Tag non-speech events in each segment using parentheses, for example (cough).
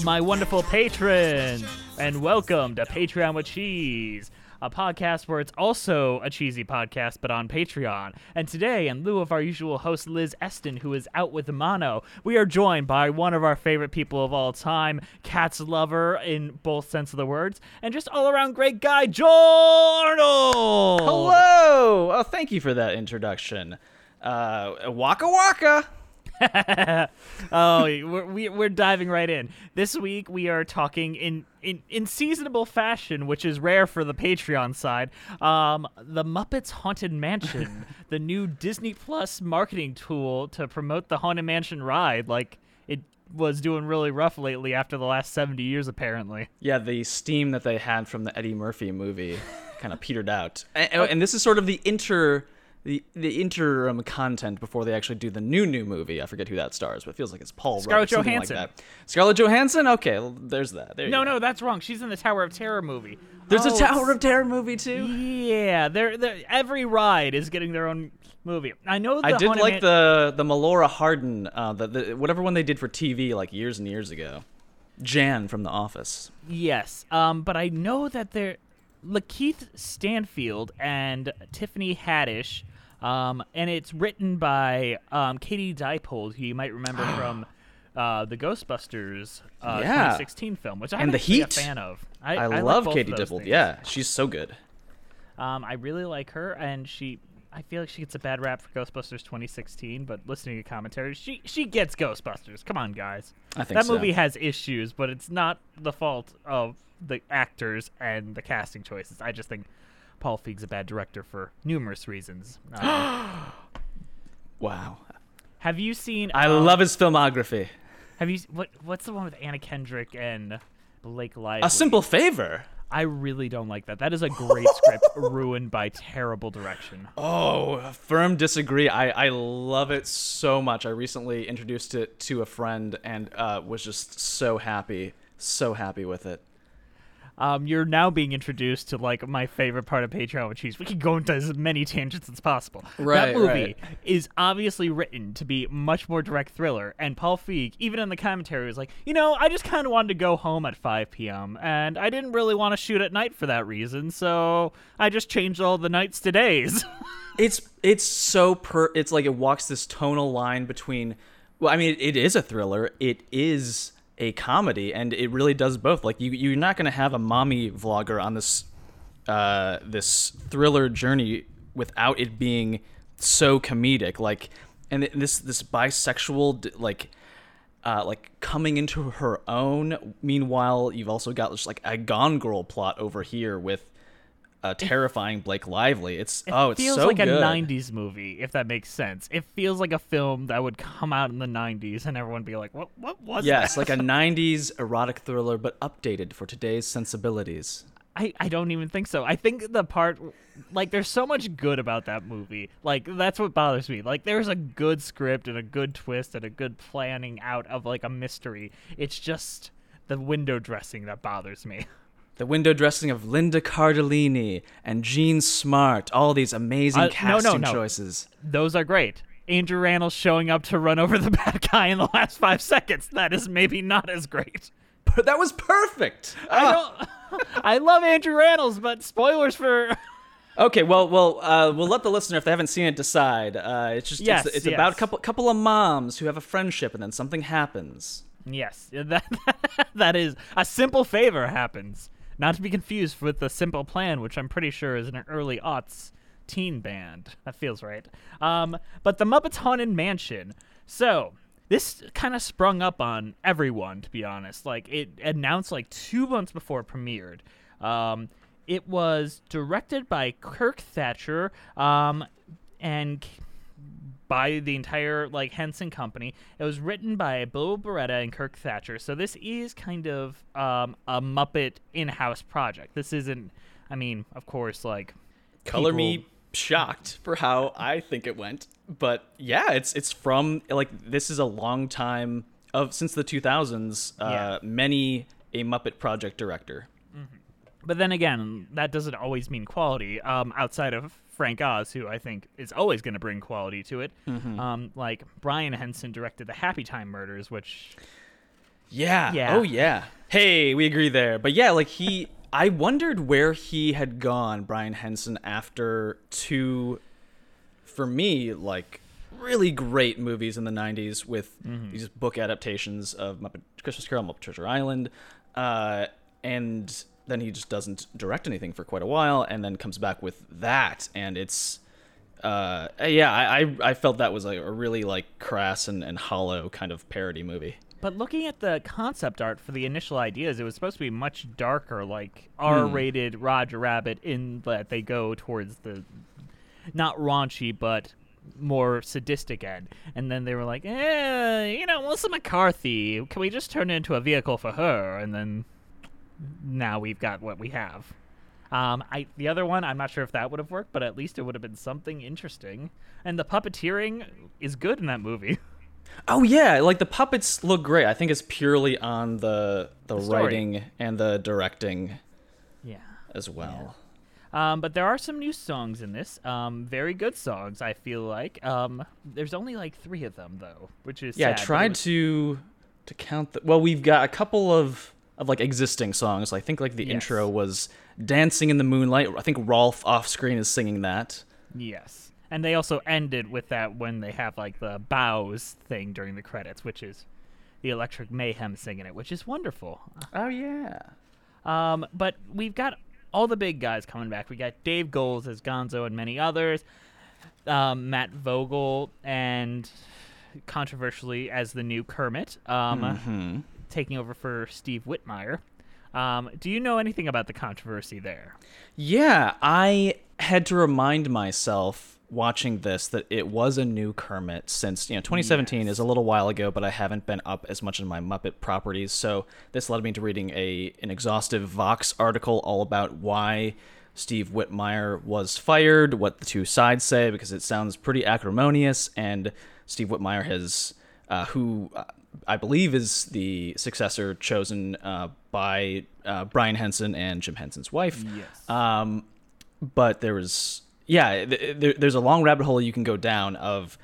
My wonderful patrons, and welcome to Patreon with Cheese, a podcast where it's also a cheesy podcast, but on Patreon. And today, in lieu of our usual host Liz Eston, who is out with mono, we are joined by one of our favorite people of all time, Cats lover in both sense of the words, and just all around great guy, Joel Arnold. Hello! Oh, thank you for that introduction. Uh, waka waka! (laughs) oh, we're, we, we're diving right in. This week we are talking in, in, in seasonable fashion, which is rare for the Patreon side. Um, the Muppets Haunted Mansion, (laughs) the new Disney Plus marketing tool to promote the Haunted Mansion ride. Like it was doing really rough lately after the last seventy years, apparently. Yeah, the steam that they had from the Eddie Murphy movie kind of (laughs) petered out. And, and this is sort of the inter. The, the interim content before they actually do the new new movie. I forget who that stars, but it feels like it's Paul Scarlett Rudd, Johansson. Like that. Scarlett Johansson. Okay, well, there's that. There No, go. no, that's wrong. She's in the Tower of Terror movie. There's Oh, a Tower of Terror movie too. Yeah, they're, they're, every ride is getting their own movie. I know. The I did like Man- the the Melora Hardin, uh, the, the whatever one they did for TV like years and years ago. Jan from The Office. Yes, um, but I know that they're Lakeith Stanfield and Tiffany Haddish, um, and it's written by um, Katie Dippold, who you might remember (gasps) from uh, the Ghostbusters uh, Yeah. 2016 film, which I'm And The Heat. a fan of. I, I, like love both Katie of those Dippold. things. Yeah, she's so good. Um, I really like her, and she. I feel like she gets a bad rap for Ghostbusters 2016, but listening to commentaries, she she gets Ghostbusters. Come on, guys. I think that so. movie has issues, but it's not the fault of the actors and the casting choices. I just think Paul Feig's a bad director for numerous reasons. (gasps) Um, Wow. have you seen? I um, love his filmography. Have you? What What's the one with Anna Kendrick and Blake Lively? A Simple Favor. I really don't like that. That is a great (laughs) script ruined by terrible direction. Oh, firm disagree. I, I love it so much. I recently introduced it to a friend and uh, was just so happy, so happy with it. Um, you're now being introduced to like my favorite part of Patreon which is We can go into as many tangents as possible. Right, that movie right. is obviously written to be much more direct thriller, and Paul Feig, even in the commentary, was like, you know, I just kind of wanted to go home at 5 p.m. and I didn't really want to shoot at night for that reason, so I just changed all the nights to days. (laughs) It's it's so per. It's like it walks this tonal line between. Well, I mean, it is a thriller. It is a comedy, and it really does both. Like you, you're not gonna have a mommy vlogger on this, uh, this thriller journey without it being so comedic. Like, and this this bisexual like. Uh, like coming into her own. Meanwhile, you've also got just like a Gone Girl plot over here with a terrifying Blake Lively. It's It oh, it's feels so like good. a 90s movie, if that makes sense. It feels like a film that would come out in the 90s and everyone be like, what, what was Yes, that? like a (laughs) 90s erotic thriller, but updated for today's sensibilities. I, I don't even think so. I think the part like there's so much good about that movie. Like that's what bothers me. Like there's a good script and a good twist and a good planning out of like a mystery. It's just the window dressing that bothers me. (laughs) The window dressing of Linda Cardellini and Jean Smart, all these amazing Uh, casting no, no, no. choices. Those are great. Andrew Rannells showing up to run over the (laughs) bad guy in the last five seconds. That is maybe not as great. But that was perfect. I don't. (laughs) I love Andrew Rannells, but spoilers for. (laughs) Okay, well, well, uh, we'll let the listener, if they haven't seen it, decide. Uh, it's just Yes, it's, it's yes. about a couple couple of moms who have a friendship, and then something happens. yes, that that is a simple favor happens. Not to be confused with the Simple Plan, which I'm pretty sure is an early aughts teen band. That feels right. Um, but the Muppets Haunted Mansion. So this kind of sprung up on everyone, to be honest. Like it announced like two months before it premiered. Um, it was directed by Kirk Thatcher, um, and by the entire like Henson company. It was written by Bill Beretta and Kirk Thatcher. So this is kind of um, a Muppet in-house project. This isn't. I mean, of course, like Color people- me shocked for how I think it went, but yeah, it's it's from like this is a long time of since the 2000s. Uh, Yeah. Many a Muppet project director. But then again, that doesn't always mean quality. Um, outside of Frank Oz, who I think is always going to bring quality to it. Um, like Brian Henson directed the Happy Time Murders, which Yeah. Yeah. Oh yeah. Hey, we agree there. But yeah, like he I wondered where he had gone, Brian Henson, after two for me, like really great movies in the nineties with these book adaptations of Muppet Christmas Carol, Muppet Treasure Island. Uh, and then he just doesn't direct anything for quite a while and then comes back with that and it's uh, yeah, I, I felt that was like a really like crass and, and hollow kind of parody movie. But looking at the concept art for the initial ideas, it was supposed to be much darker, like R-rated Roger Rabbit, in that they go towards the not raunchy, but more sadistic end. And then they were like, eh, you know, Melissa McCarthy, can we just turn it into a vehicle for her? And then now we've got what we have. Um, I the other one, I'm not sure if that would have worked, but at least it would have been something interesting. And the puppeteering is good in that movie. (laughs) Oh yeah, like the puppets look great. I think it's purely on the the, story. writing and the directing yeah. as well. Um, but there are some new songs in this. Um, very good songs, I feel like. Um, there's only like three of them though, which is Yeah, I sad, it tried was- to to count the well, we've got a couple of of like existing songs. I think like the Yes. intro was Dancing in the Moonlight. I think Rowlf off screen is singing that. Yes, and they also ended with that when they have like the bows thing during the credits, which is the Electric Mayhem singing it, which is wonderful. Oh yeah. Um, but we've got all the big guys coming back. We got Dave Goelz as Gonzo and many others. Um, Matt Vogel and controversially as the new Kermit, um, taking over for Steve Whitmire. Um, do you know anything about the controversy there? Yeah, I had to remind myself watching this that it was a new Kermit since, you know, 2017 is a little while ago, but I haven't been up as much in my Muppet properties. So this led me to reading a an exhaustive Vox article all about why Steve Whitmire was fired, what the two sides say, because it sounds pretty acrimonious, and Steve Whitmire has, uh, who uh, I believe is the successor chosen uh, by uh, Brian Henson and Jim Henson's wife. Yes. Um, but there was, yeah, th- there, there's a long rabbit hole you can go down of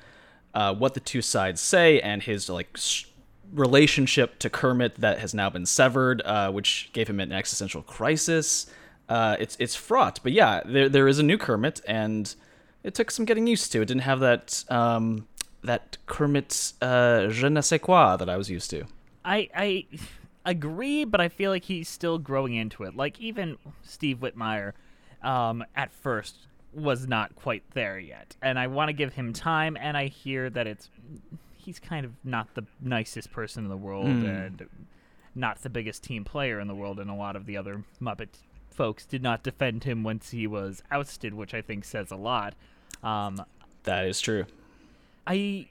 uh, what the two sides say and his like s- relationship to Kermit that has now been severed, uh, which gave him an existential crisis. Uh, it's it's fraught, but yeah, there there is a new Kermit, and it took some getting used to. It didn't have that um, that Kermit's uh, je ne sais quoi that I was used to. I I agree, but I feel like he's still growing into it. Like even Steve Whitmire, um, at first was not quite there yet, and I want to give him time. And I hear that it's he's kind of not the nicest person in the world, and not the biggest team player in the world, and a lot of the other Muppet folks did not defend him once he was ousted, which I think says a lot. Um, That is true. I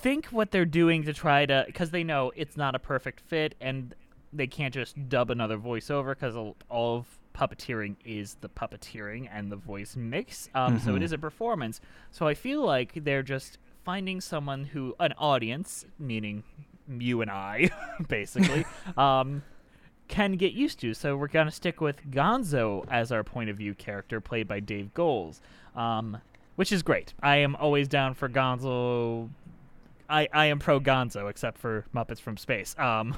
think what they're doing to try to because they know it's not a perfect fit and they can't just dub another voiceover because all of puppeteering is the puppeteering and the voice mix um, so it is a performance. So i feel like they're just finding someone who an audience meaning you and i (laughs) basically (laughs) um, can get used to. So we're gonna stick with Gonzo as our point of view character, played by Dave Goelz, um, which is great. I am always down for Gonzo. I I am pro Gonzo, except for Muppets from Space. Um,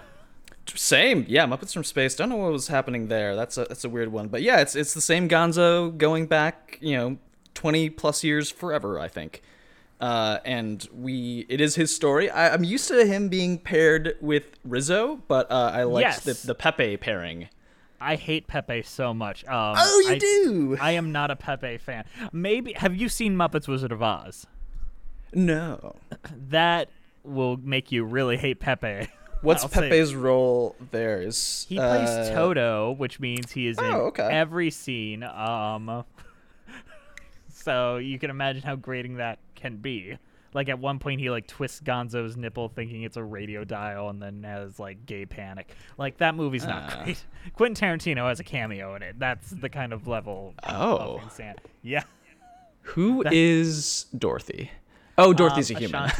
Same, yeah. Muppets from Space. Don't know what was happening there. That's a that's a weird one, but yeah, it's it's the same Gonzo going back, you know, twenty plus years forever. I think, uh, and we it is his story. I, I'm used to him being paired with Rizzo, but uh, I like Yes. the the Pepe pairing. I hate Pepe so much. Um, Oh, you I- do? I am not a Pepe fan. Maybe have you seen Muppets Wizard of Oz? No. (clears throat) That will make you really hate Pepe. (laughs) What's I'll say- Pepe's role there? Is He plays uh, Toto, which means he is in Oh, okay. every scene. Um, (laughs) so you can imagine how grating that can be. Like at one point, he like twists Gonzo's nipple, thinking it's a radio dial, and then has like gay panic. Like that movie's not Ah. great. (laughs) Quentin Tarantino has a cameo in it. That's the kind of level. Oh. of insane. Yeah. Who (laughs) is Dorothy? Oh, Dorothy's Um, a human.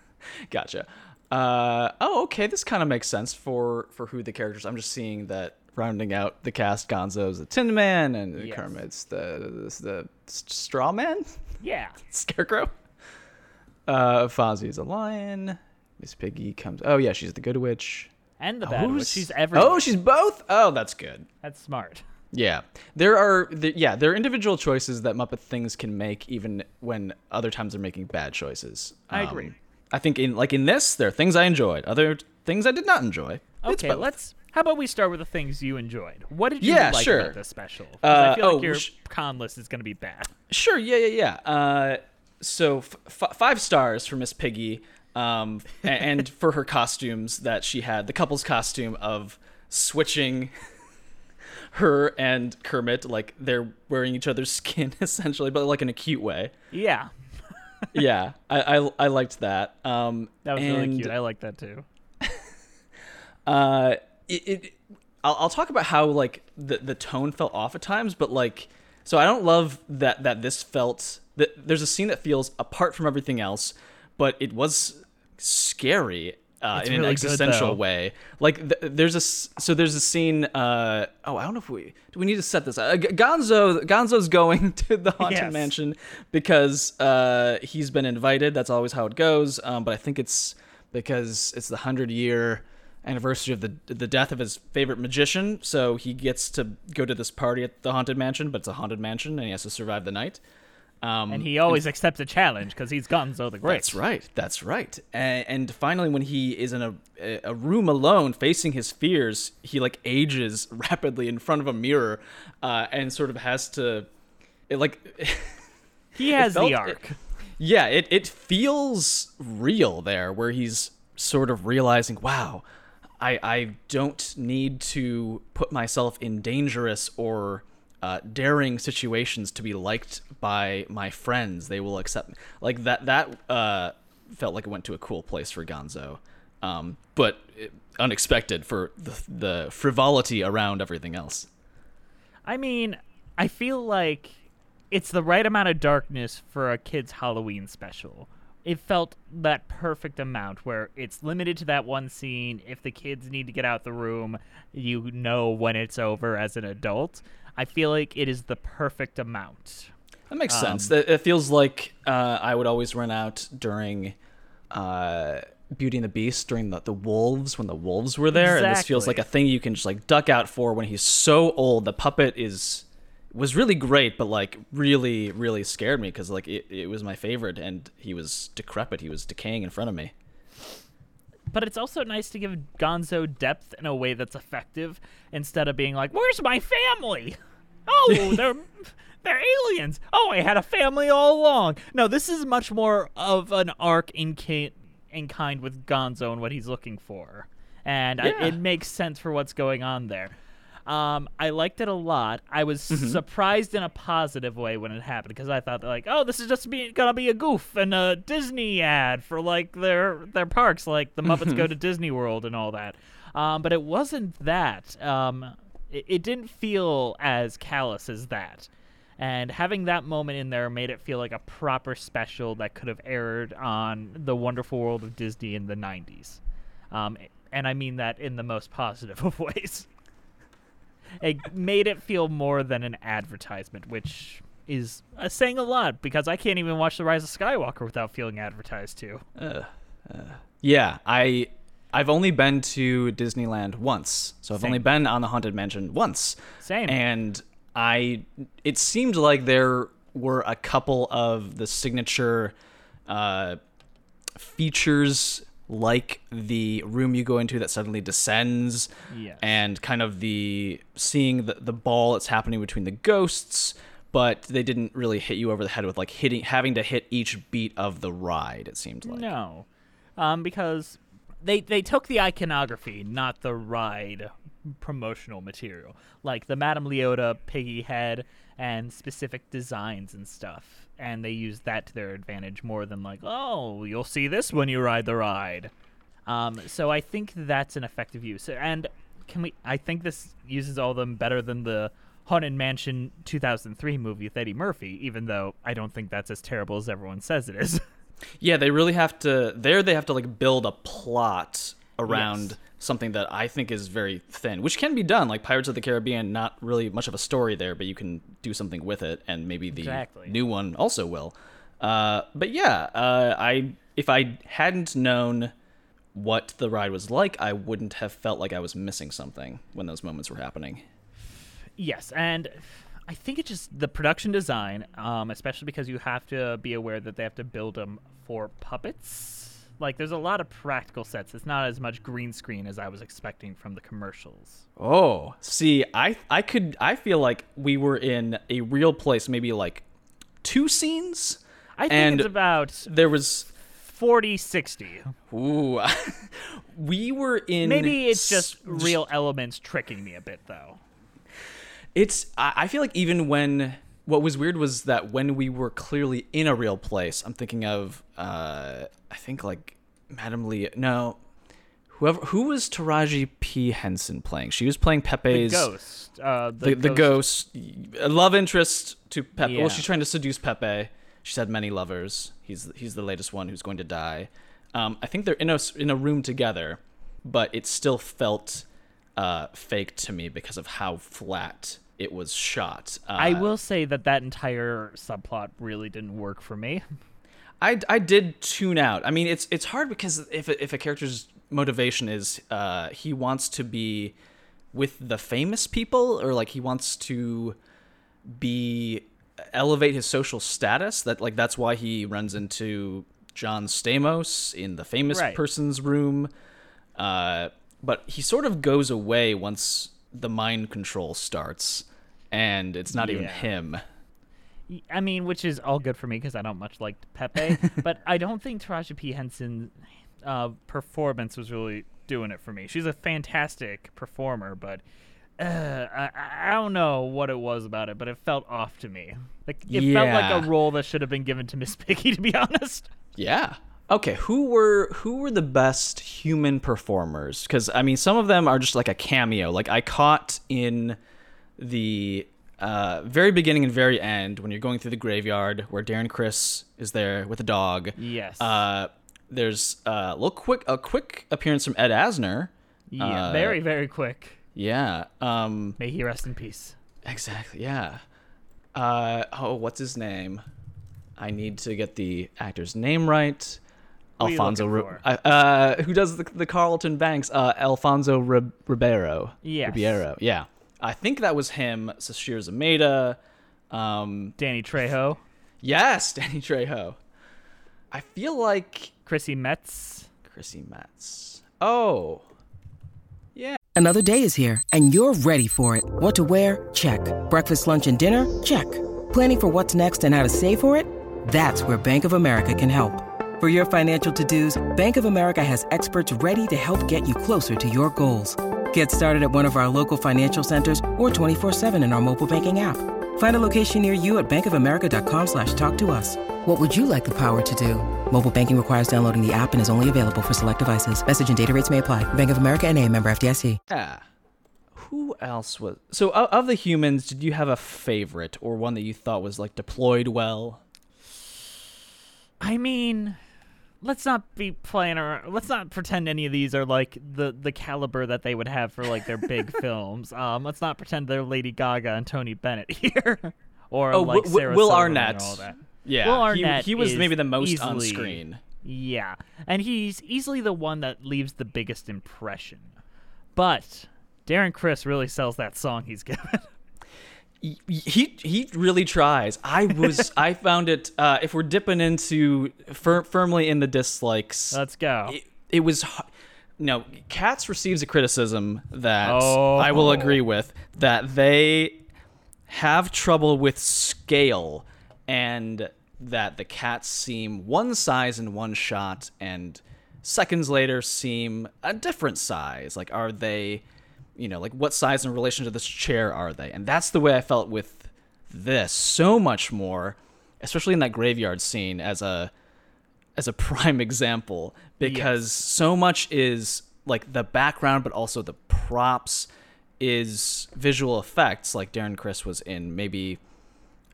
(laughs) Gotcha. Uh, oh, okay. This kind of makes sense for for who the characters. I'm just seeing that rounding out the cast. Gonzo's the Tin Man, and Yes. Kermit's the the, the Straw Man, Yeah. Scarecrow. Uh, Fozzie is a lion. Miss Piggy comes. Oh yeah, she's the Good Witch. And the bad witch. She's everywhere. Oh, she's both. Oh, that's good. That's smart. Yeah, there are the, yeah there are individual choices that Muppet things can make even when other times they're making bad choices. I Um, agree. I think in like in this, there are things I enjoyed, other things I did not enjoy. Okay, let's. How about we start with the things you enjoyed? What did you Yeah, like sure. about this special? Uh, I feel oh, like your sh- con list is going to be bad. Sure, yeah, yeah, yeah. Uh, so f- five stars for Miss Piggy, um, (laughs) and for her costumes that she had, the couple's costume of switching (laughs) her and Kermit, like they're wearing each other's (laughs) skin essentially, but like in a cute way. Yeah, yeah, I, I I liked that. Um, that was really cute. I like that too. Uh, it, it I'll, I'll talk about how like the the tone felt off at times, but like so I don't love that that this felt there's a scene that feels apart from everything else, but it was scary. Uh, in an really good, existential though. way, like th- there's a so there's a scene. Uh, oh, I don't know if we do. We need to set this. Uh, Gonzo, Gonzo's going (laughs) to the haunted Yes. mansion because uh, he's been invited. That's always how it goes. Um, but I think it's because it's the hundred year anniversary of the the death of his favorite magician. So he gets to go to this party at the haunted mansion, but it's a haunted mansion, and he has to survive the night. Um, And he always accepts a challenge because he's Gonzo the Great. that's right. That's right. And, and finally, when he is in a a room alone, facing his fears, he like ages (laughs) rapidly in front of a mirror, uh, and sort of has to, it like. (laughs) He has felt- the arc. Yeah, it, it feels real there, where he's sort of realizing, wow, I, I don't need to put myself in dangerous or uh, daring situations to be liked by my friends. They will accept me. Like that, that uh, felt like it went to a cool place for Gonzo. Um, but unexpected for the, the frivolity around everything else. I mean, I feel like it's the right amount of darkness for a kid's Halloween special. It felt that perfect amount where it's limited to that one scene. If the kids need to get out the room, you know when it's over as an adult. I feel like it is the perfect amount. That makes sense. It, feels like uh, I would always run out during uh, Beauty and the Beast during the, the wolves when the wolves were there, and this feels like a thing you can just like duck out for when he's so old. The puppet is was really great, but like really really scared me because like it, it was my favorite, and he was decrepit. He was decaying in front of me. But it's also nice to give Gonzo depth in a way that's effective instead of being like, "Where's my family? (laughs) Oh, (laughs) they're they're aliens. Oh, I had a family all along." No, this is much more of an arc in ki- in kind with Gonzo and what he's looking for, and I, it makes sense for what's going on there. Um, I liked it a lot. I was Mm-hmm. surprised in a positive way when it happened because I thought like, oh, this is just be, gonna be a goof and a Disney ad for like their their parks, like the Muppets go to Disney World and all that. Um, but it wasn't that. Um, it, it didn't feel as callous as that. And having that moment in there made it feel like a proper special that could have aired on the Wonderful World of Disney in the 90s. Um, and I mean that in the most positive (laughs) of ways it made it feel more than an advertisement, which is uh, saying a lot because I can't even watch The Rise of Skywalker without feeling advertised to. Yeah, I I've only been to Disneyland once, so I've Same. only been on the Haunted Mansion once. Same. And I, it seemed like there were a couple of the signature uh, features, like the room you go into that suddenly descends, Yes. and kind of the seeing the the ball that's happening between the ghosts. But they didn't really hit you over the head with like hitting, having to hit each beat of the ride. It seemed like. No, um, because they they took the iconography, not the ride promotional material, like the Madame Leota piggy head and specific designs and stuff, and they use that to their advantage more than like, oh, you'll see this when you ride the ride. Um, so I think that's an effective use, and can we? I think this uses all of them better than the Haunted Mansion 2003 movie with Eddie Murphy, even though I don't think that's as terrible as everyone says it is. (laughs) Yeah, they really have to. There, they have to like build a plot around Yes. Something that I think is very thin, which can be done. Like Pirates of the Caribbean, not really much of a story there, but you can do something with it, and maybe the Exactly. new one also will. Uh, but yeah, uh, I if I hadn't known what the ride was like, I wouldn't have felt like I was missing something when those moments were happening. Yes, and I think it's just the production design, um, especially because you have to be aware that they have to build them for puppets. Like, there's a lot of practical sets. It's not as much green screen as I was expecting from the commercials. Oh, see, I I could I feel like we were in a real place, maybe like two scenes. I think and it's about there was 40, 60. Ooh, (laughs) we were in. Maybe it's just real elements tricking me a bit, though. It's. I, I feel like even when what was weird was that when we were clearly in a real place, I'm thinking of. uh I think like Madame Lee. No, whoever who was Taraji P Henson playing? She was playing The Pepe's ghost. Uh, the, the ghost, a love interest to Pepe. Yeah. Well, she's trying to seduce Pepe. She's had many lovers. He's he's the latest one who's going to die. Um, I think they're in a in a room together, but it still felt uh, fake to me because of how flat it was shot. Uh, I will say that that entire subplot really didn't work for me. I, I did tune out. I mean, it's it's hard because if a, if a character's motivation is uh, he wants to be with the famous people or like he wants to be elevate his social status that like that's why he runs into John Stamos in the famous Right. person's room uh, but he sort of goes away once the mind control starts and it's not even him I mean, which is all good for me because I don't much like Pepe, (laughs) but I don't think Taraji P Henson's uh, performance was really doing it for me. She's a fantastic performer, but uh, I, I don't know what it was about it, but it felt off to me. Like it felt like a role that should have been given to Miss Piggy, (laughs) to be honest. Yeah. Okay, who were who were the best human performers? Because I mean, some of them are just like a cameo. Like I caught in the uh, very beginning and very end when you're going through the graveyard where Darren Criss is there with a dog. Yes. Uh, there's a little quick a quick appearance from Ed Asner. yeah, uh, very very quick. Yeah. Um. May he rest in peace. Exactly. Yeah. Uh. Oh, what's his name? I need to get the actor's name right. Who are you Alfonso, Ri- uh, uh, who does the, the Carlton Banks? Uh, Alfonso Rib- Ribeiro. Yes. Ribeiro. Yeah, I think that was him. Sasheer Zamata. Um, Danny Trejo, yes, (laughs) Danny Trejo. I feel like Chrissy Metz. Chrissy Metz. Oh, yeah. Another day is here, and you're ready for it. What to wear? Check. Breakfast, lunch, and dinner? Check. Planning for what's next and how to save for it? That's where Bank of America can help. For your financial to dos, Bank of America has experts ready to help get you closer to your goals. Get started at one of our local financial centers or 24-7 in our mobile banking app. Find a location near you at bankofamerica.com slash talk to us. What would you like the power to do? Mobile banking requires downloading the app and is only available for select devices. Message and data rates may apply. Bank of America and a member FDIC. yeah. Who else was so of, of the humans? Did you have a favorite or one that you thought was like deployed well? I mean, let's not be playing around. Let's not pretend any of these are like the the caliber that they would have for like their big (laughs) films. Um, let's not pretend they're Lady Gaga and Tony Bennett (laughs) here, or Oh, like Sarah Will Silverman Arnett. and all that. Yeah, Will he- Arnett he, was is maybe the most on screen. Yeah, and he's easily the one that leaves the biggest impression. But Darren Criss really sells that song he's (laughs) given. He he, really tries. I was (laughs) I found it. Uh, if we're dipping into fir- firmly in the dislikes, let's go. It, it was. No, Cats receives a criticism that oh. I will agree with that they have trouble with scale and that the cats seem one size in one shot and seconds later seem a different size. Like, are they, you know, like what size in relation to this chair are they? And that's the way I felt with this so much more, especially in that graveyard scene as a as a (laughs) prime example because yes. so much is like the background but also the props is visual effects like Darren Criss was in maybe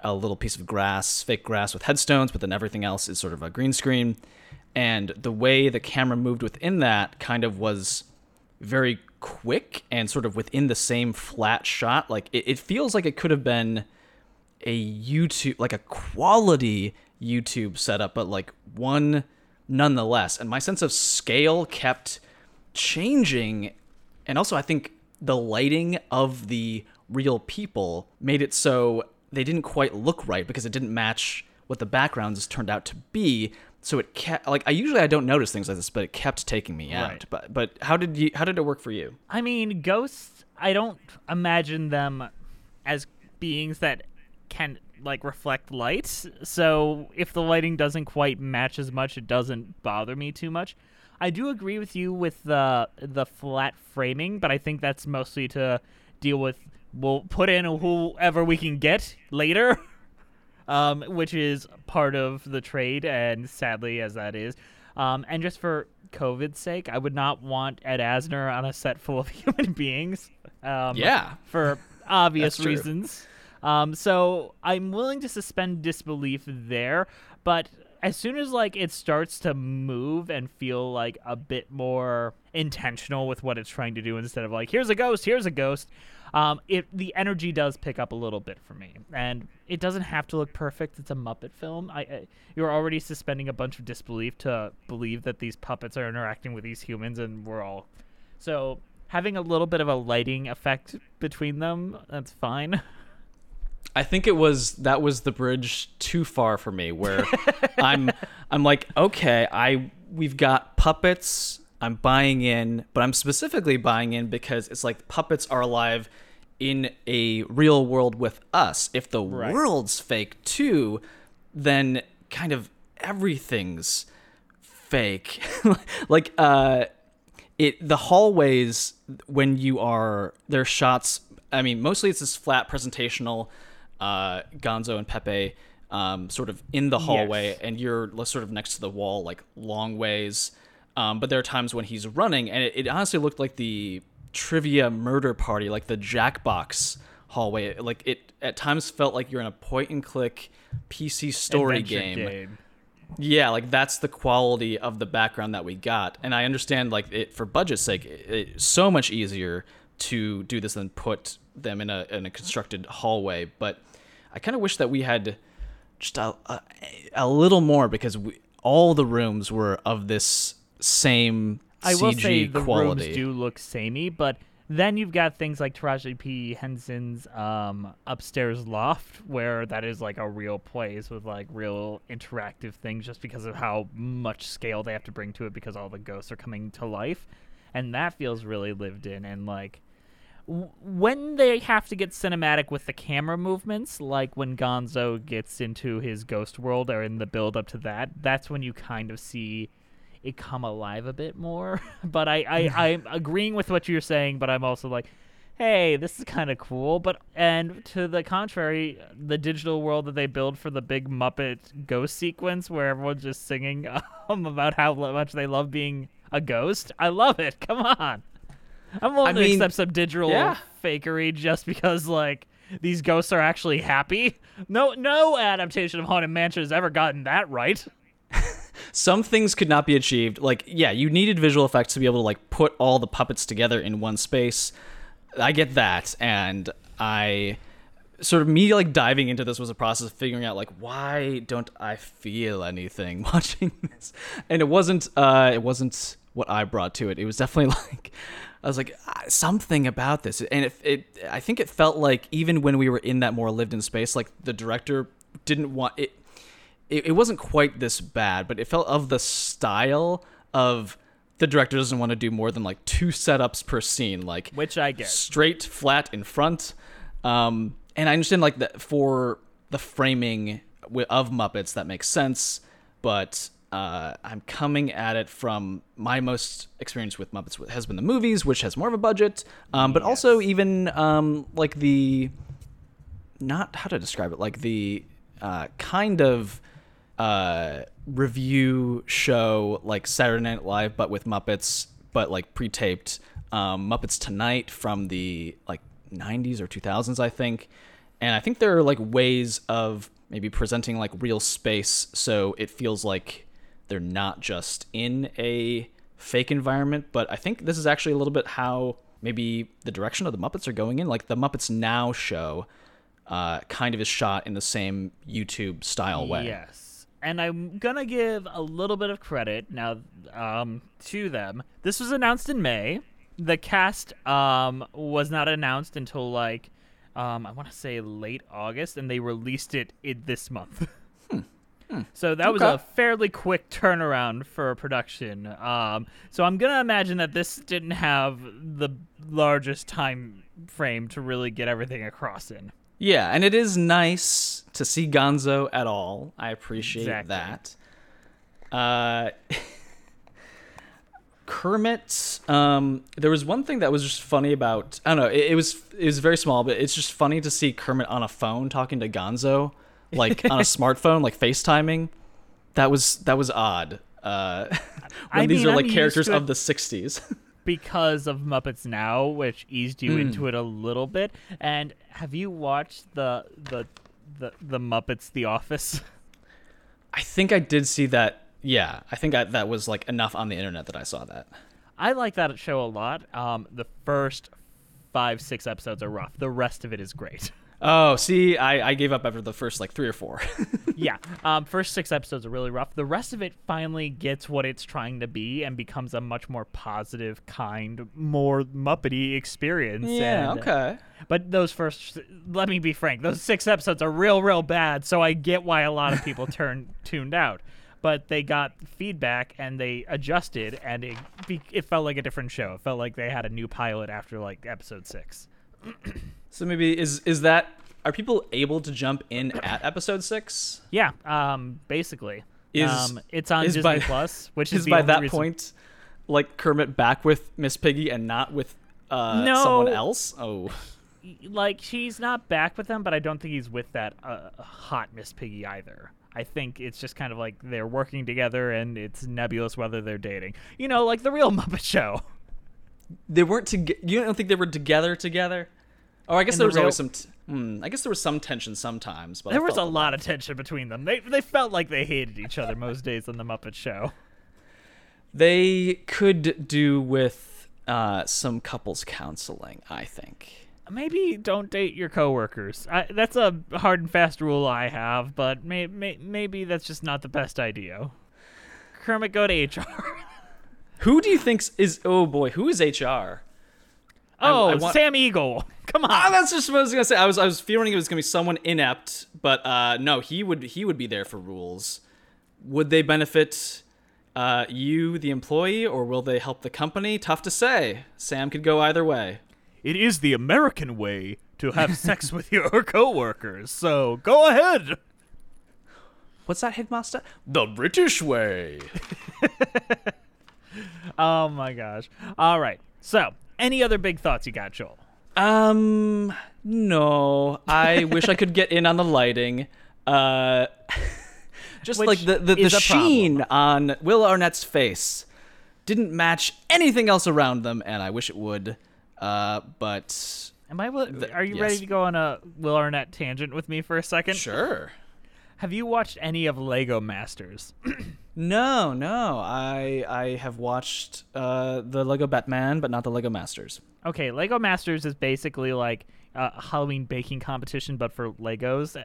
a little piece of grass, fake grass with headstones, but then everything else is sort of a green screen. And the way the camera moved within that kind of was very quick and sort of within the same flat shot. Like it, it feels like it could have been a YouTube, like a quality YouTube setup, but like one nonetheless. And my sense of scale kept changing. And also, I think the lighting of the real people made it so they didn't quite look right because it didn't match what the backgrounds turned out to be. So it kept like I usually I don't notice things like this, but it kept taking me out. Right. But but how did you how did it work for you? I mean, ghosts. I don't imagine them as beings that can like reflect light. So if the lighting doesn't quite match as much, it doesn't bother me too much. I do agree with you with the the flat framing, but I think that's mostly to deal with we'll put in whoever we can get later, (laughs) um, which is part of the trade, and sadly as that is, um, and just for COVID's sake, I would not want Ed Asner on a set full of (laughs) human beings. Um, yeah, for (laughs) obvious reasons. Um, so I'm willing to suspend disbelief there, but as soon as like it starts to move and feel like a bit more intentional with what it's trying to do instead of like here's a ghost, here's a ghost, um, it the energy does pick up a little bit for me, and it doesn't have to look perfect. It's a Muppet film. I, I you're already suspending a bunch of disbelief to believe that these puppets are interacting with these humans, and we're all so having a little bit of a lighting effect between them. That's fine. (laughs) I think it was that was the bridge too far for me where (laughs) I'm I'm like okay I we've got puppets I'm buying in, but I'm specifically buying in because it's like puppets are alive in a real world with us. If the right. world's fake too, then kind of everything's fake. (laughs) like uh it the hallways when you are their shots I mean mostly it's this flat presentational uh Gonzo and Pepe um sort of in the hallway yes. and you're sort of next to the wall like long ways um, but there are times when he's running, and it, it, honestly looked like the trivia murder party, like the Jackbox hallway. Like it at times felt like you're in a point and click PC story game. game. Yeah, like that's the quality of the background that we got, and I understand like it for budget's sake, it, it's so much easier to do this than put them in a in a constructed hallway. But I kind of wish that we had just a, a, a little more because we, all the rooms were of this same I will CG say the quality. rooms do look samey, but then you've got things like Taraji P Henson's um, upstairs loft, where that is like a real place with like real interactive things, just because of how much scale they have to bring to it, because all the ghosts are coming to life, and that feels really lived in and like. when they have to get cinematic with the camera movements, like when Gonzo gets into his ghost world or in the build up to that, that's when you kind of see it come alive a bit more. (laughs) but I, I I'm agreeing with what you're saying, but I'm also like, hey, this is kind of cool. But and to the contrary, the digital world that they build for the big Muppet ghost sequence where everyone's just singing (laughs) um, about how much they love being a ghost, I love it. (laughs) Come on, I'm willing I to accept some digital yeah. fakery just because like these ghosts are actually happy. No, no adaptation of Haunted Mansion has ever gotten that right some things could not be achieved. Like, yeah, you needed visual effects to be able to like put all the puppets together in one space. I get that, and I sort of me like diving into this was a process of figuring out like why don't I feel anything (laughs) watching this, and it wasn't uh it wasn't what I brought to it. It was definitely (laughs) like I was like ah, something about this, and it, it I think it felt like even when we were in that more lived in space, like the director didn't want it. It, it wasn't quite this bad, but it felt of the style of the director doesn't want to do more than like two setups per scene, like which I get straight flat in front. Um, and I understand like that for the framing of Muppets that makes sense, but uh, I'm coming at it from my most experience with Muppets has been the movies, which has more of a budget, um, but also even um, like the not how to describe it, like the uh, kind of uh, review show like Saturday Night Live, but with Muppets, but like pre-taped. Um, Muppets Tonight from the like 90s or 2000s, I think. And I think there are like ways of maybe presenting like real space so it feels like they're not just in a fake environment. But I think this is actually a little bit how maybe the direction of the Muppets are going in. Like the Muppets Now show uh, kind of is shot in the same YouTube style way. Yes. And I'm gonna give a little bit of credit now um, to them. This was announced in May. The cast um, was not announced until like um, I want to say late August, and they released it in this month. (laughs) So that was a fairly quick turnaround for production. Um, so I'm gonna imagine that this didn't have the largest time frame to really get everything across in. Yeah, and it is nice to see Gonzo at all. I appreciate Exactly. that. Uh, (laughs) Kermit. Um, there was one thing that was just funny about. I don't know. It, it was it was very small, but it's just funny to see Kermit on a phone talking to Gonzo, like on a (laughs) smartphone, like FaceTiming. That was that was odd. Uh, (laughs) when I these mean, are I'm like characters to of the '60s. Because of Muppets Now, which eased you Mm. into it a little bit. And have you watched the the the, the Muppets The Office? (laughs) I think I did see that. Yeah, I think I, that was like enough on the internet that I saw that. I like that show a lot. Um, the first five six episodes are rough. The rest of it is great. (laughs) Oh, see, I, I gave up after the first like three or four. (laughs) yeah. Um, first six episodes are really rough. The rest of it finally gets what it's trying to be and becomes a much more positive, kind, more Muppety experience. Yeah, and- okay. But those first, let me be frank, those six episodes are real, real bad. So I get why a lot of people (laughs) turned tuned out. But they got feedback and they adjusted, and it it felt like a different show. It felt like they had a new pilot after like episode six. (clears throat) so maybe is is that are people able to jump in at episode six? Yeah, um, basically, Is um, it's on is Disney by, Plus, which is, (laughs) the by that reason- point like Kermit back with Miss Piggy and not with uh, No. someone else. Oh, like he's not back with them, but I don't think he's with that uh, hot Miss Piggy either. I think it's just kind of like they're working together, and it's nebulous whether they're dating. You know, like the real Muppet Show. they weren't together. You don't think they were together together? Oh, I guess there the was real- always some. T- hmm, I guess there was some tension sometimes, but I there was a lot of tension between them. They they felt like they hated each other most days on the Muppet Show. They could do with uh, some couples counseling. I think. Maybe don't date your coworkers. I, that's a hard and fast rule I have, but may, may, maybe that's just not the best idea. Kermit, go to HR. (laughs) Who do you think is? Oh boy, who is HR? Oh, I want- Sam Eagle. (laughs) Come on. Ah, that's just what I was gonna say. I was I was fearing it was gonna be someone inept, but uh, no, he would he would be there for rules. Would they benefit uh, you, the employee, or will they help the company? Tough to say. Sam could go either way. It is the American way to have (laughs) sex with your coworkers, so go ahead. What's that, headmaster? The British way. (laughs) Oh my gosh. All right. So, any other big thoughts you got, Joel? Um, no. I (laughs) wish I could get in on the lighting. Uh, (laughs) just Which like the the, the sheen on Will Arnett's face didn't match anything else around them, and I wish it would. Uh, but Am I? Are you yes. ready to go on a Will Arnett tangent with me for a second? Sure. Have you watched any of Lego Masters? (clears throat) No, no. I I have watched uh, the Lego Batman, but not the Lego Masters. okay, Lego Masters is basically like a Halloween baking competition, but for Legos. (laughs)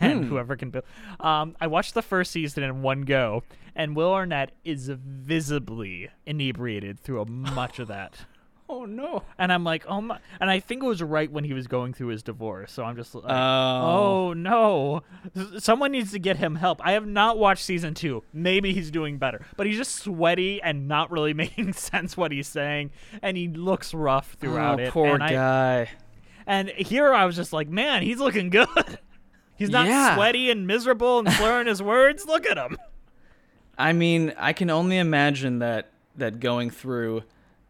And Hmm. whoever can build. Um, I watched the first season in one go, and Will Arnett is visibly inebriated through a much of that. (laughs) (laughs) Oh no. And I'm like, oh my! And I think it was right when he was going through his divorce. So I'm just like, Oh. oh no! Someone needs to get him help. I have not watched season two. Maybe he's doing better, but he's just sweaty and not really (laughs) making sense what he's saying, and he looks rough throughout oh, it. poor and I- guy. and here I was just like, man, he's looking good. (laughs) He's not Yeah. sweaty and miserable and slurring his words. Look at him. I mean, I can only imagine that that going through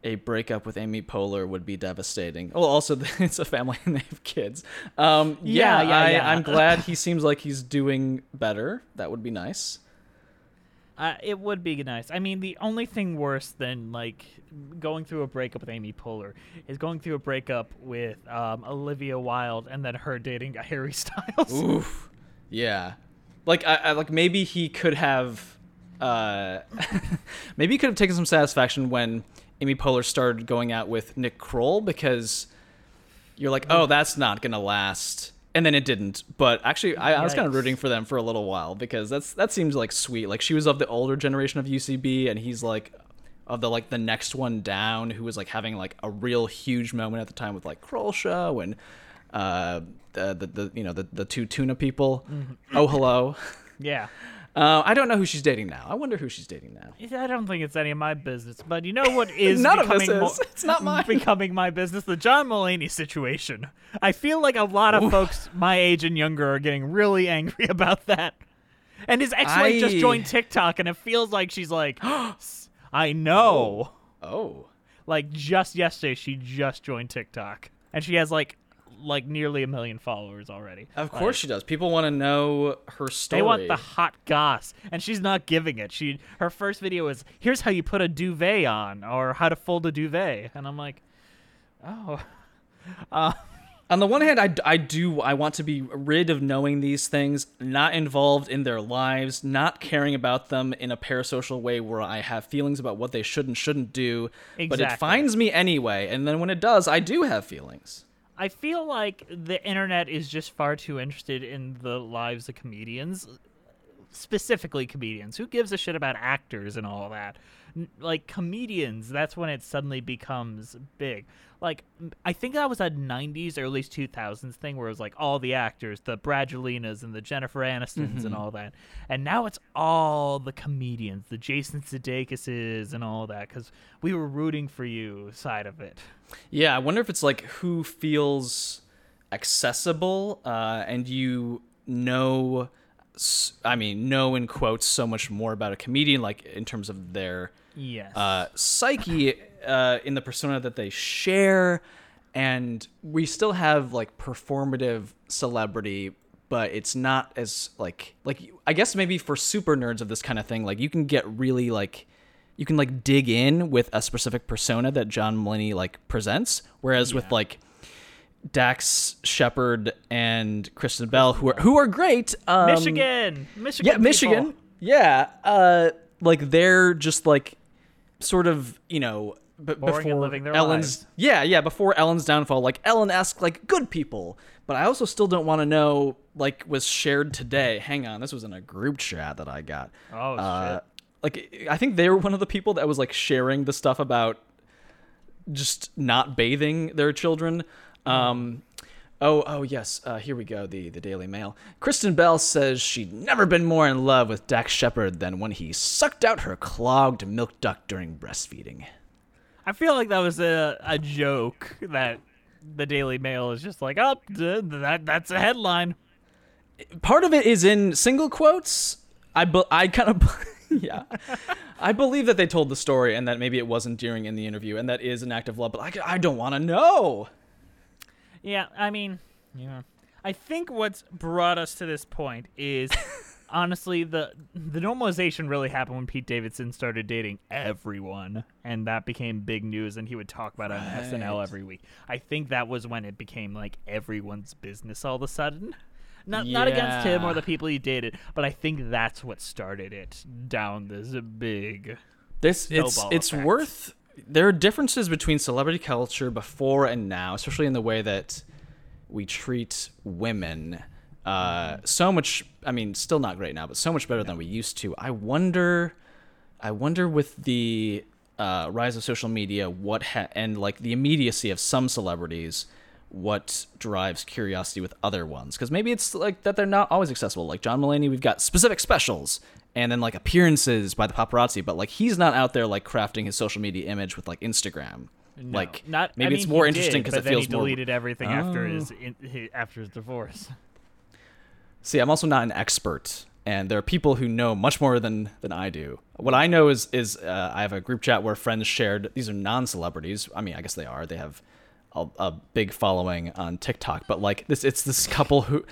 a breakup with Amy Poehler would be devastating. Well, also (laughs) it's a family and they have kids. Um, yeah, Yeah, yeah, I, yeah. I'm glad he (laughs) seems like he's doing better. That would be nice. Uh, it would be nice. I mean, the only thing worse than like going through a breakup with Amy Poehler is going through a breakup with um, Olivia Wilde and then her dating (laughs) Harry Styles. Oof. Yeah. Like I, I like maybe he could have uh maybe he could have taken some satisfaction when Amy Poehler started going out with Nick Kroll because you're like, "Oh, that's not going to last." And then it didn't. But actually I, I was kind of rooting for them for a little while because that's that seems like sweet. Like she was of the older generation of UCB and he's like of the like the next one down who was like having like a real huge moment at the time with like Kroll show and uh the the, the you know the the two tuna people. Oh hello. Yeah. Uh, I don't know who she's dating now. I wonder who she's dating now. I don't think it's any of my business, but you know what (laughs) is None of us becoming is. It's not mine. becoming my business? The John Mulaney situation. I feel like a lot of folks my age and younger are getting really angry (laughs) about that. And his ex-wife just joined TikTok, and it feels like she's like, (gasps) I know. Oh. Like just yesterday, she just joined TikTok, and she has like like nearly a million followers already. Of course she does. People want to know her story. They want the hot goss, and she's not giving it. She her first video is here's how you put a duvet on, or how to fold a duvet, and I'm like, oh, (laughs) uh, On the one hand, I, I do I want to be rid of knowing these things, not involved in their lives, not caring about them in a parasocial way where I have feelings about what they should and shouldn't do. Exactly. But it finds me anyway, and then when it does, I do have feelings. I feel like the internet is just far too interested in the lives of comedians, specifically comedians. Who gives a shit about actors and all that? Like comedians, that's when it suddenly becomes big. Like i think that was a '90s or at least 2000s thing where it was like all the actors, the Brangelinas and the Jennifer Anistons and Mhm. all that, and now it's all the comedians, the Jason Sudeikis's and all that, because we were rooting for you side of it. Yeah, I wonder if it's like who feels accessible, uh, and you know, I mean, know in quotes so much more about a comedian, like in terms of their Yes. uh, psyche uh, in the persona that they share, and we still have like performative celebrity. But it's not as like like I guess maybe for super nerds of this kind of thing, like you can get really like you can like dig in with a specific persona that John Mulaney like presents, whereas with like Dax Shepard and Kristen Bell, who are who are great, um, Michigan, Michigan, yeah, people. Michigan, yeah, uh, like they're just like sort of you know b- before Ellen's lives. yeah yeah before Ellen's downfall, like Ellen asked like good people, but I also still don't want to know like was shared today. Hang on, this was in a group chat that I got. Oh, Uh, shit. Like I think they were one of the people that was like sharing the stuff about just not bathing their children. Um, oh, oh yes. Uh, here we go. The the Daily Mail. Kristen Bell says she'd never been more in love with Dax Shepard than when he sucked out her clogged milk duct during breastfeeding. I feel like that was a, a joke that the Daily Mail is just like, oh, th- that that's a headline. Part of it is in single quotes. I be- I kind of (laughs) yeah. I believe that they told the story and that maybe it wasn't during in the interview and that is an act of love, but I, I don't want to know. Yeah, I mean, yeah. I think what's brought us to this point is (laughs) honestly the the normalization really happened when Pete Davidson started dating everyone, and that became big news, and he would talk about it on SNL every week. I think that was when it became like everyone's business all of a sudden. Not not against him or the people he dated, but I think that's what started it down this big. This it's it's effect. worth there are differences between celebrity culture before and now, especially in the way that we treat women uh, so much. I mean, still not great now, but so much better than we used to. I wonder. I wonder with the uh, rise of social media, what ha- and like the immediacy of some celebrities, what drives curiosity with other ones? Because maybe it's like that they're not always accessible. Like John Mulaney, we've got specific specials and then like appearances by the paparazzi, but like he's not out there like crafting his social media image with like Instagram. No, like not maybe I it's more interesting because it then feels he more. deleted everything after Oh. his in, after his divorce. See, I'm also not an expert, and there are people who know much more than than I do. What I know is is uh, I have a group chat where friends shared. These are non-celebrities. I mean, I guess they are. They have a, a big following on TikTok, but like this, it's this couple who.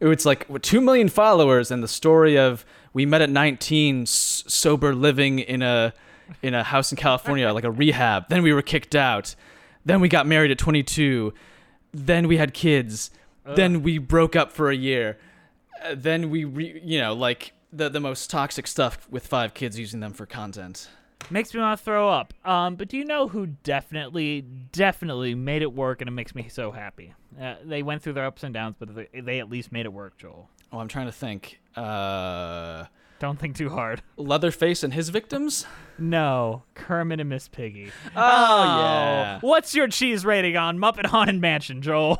It's like two million followers, and the story of we met at 19, s- sober, living in a in a house in California, like a rehab. Then we were kicked out. Then we got married at 22. Then we had kids. Then we broke up for a year. Uh, then we, re- you know, like the the most toxic stuff with five kids using them for content. Makes me want to throw up. Um, but do you know who definitely, definitely made it work, and it makes me so happy. Uh, they went through their ups and downs, but they, they at least made it work, Joel. Oh, I'm trying to think. Uh, Don't think too hard. Leatherface and his victims. No, Kermit and Miss Piggy. Oh, yeah. What's your cheese rating on Muppet Haunted Mansion, Joel?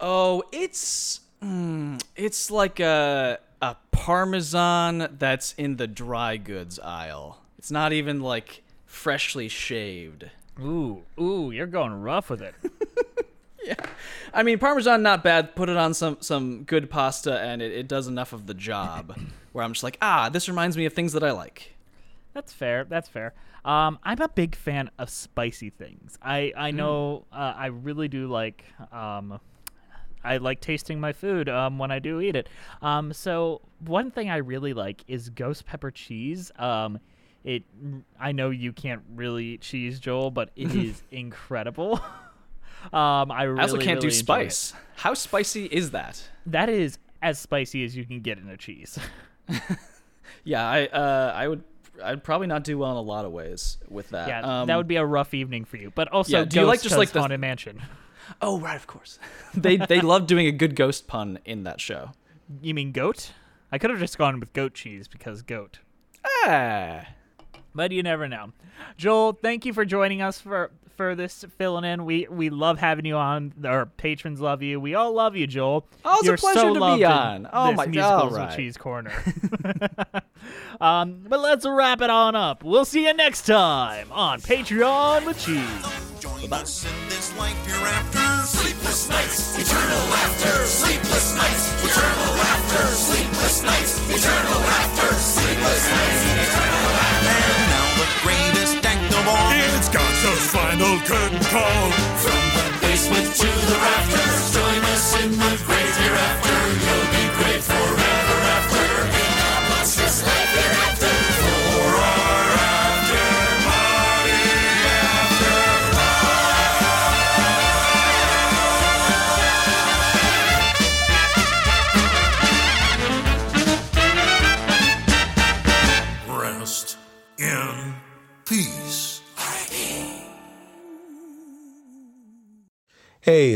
Oh, it's mm, it's like a a parmesan that's in the dry goods aisle. It's not even like freshly shaved. Ooh, ooh, you're going rough with it. (laughs) (laughs) I mean, parmesan not bad. Put it on some some good pasta, and it, it does enough of the job. (clears throat) where I'm just like, ah, this reminds me of things that I like. That's fair. That's fair. Um, I'm a big fan of spicy things. I I know uh, I really do like um, I like tasting my food um, when I do eat it. Um, so one thing I really like is ghost pepper cheese. Um, it I know you can't really eat cheese, Joel, but it (laughs) is incredible. (laughs) um, I really I also can't do really it. spice. How spicy is that? That is as spicy as you can get in a cheese. (laughs) Yeah, I uh, I would I'd probably not do well in a lot of ways with that. yeah, Um, that would be a rough evening for you. But also, yeah, do you like just like the- haunted mansion? (laughs) Oh right, of course. (laughs) they they love doing a good ghost pun in that show. You mean goat? I could have just gone with goat cheese because goat. Ah. But you never know. Joel, thank you for joining us for for this filling in. We we love having you on. Our patrons love you. We all love you, Joel. Oh, it's a You're pleasure so to be loved on. Oh this my- musicals with right. cheese corner. (laughs) um, but let's wrap it on up. We'll see you next time on Patreon with Cheese. Gonzo's final curtain call. From the basement to the rafters, join us in the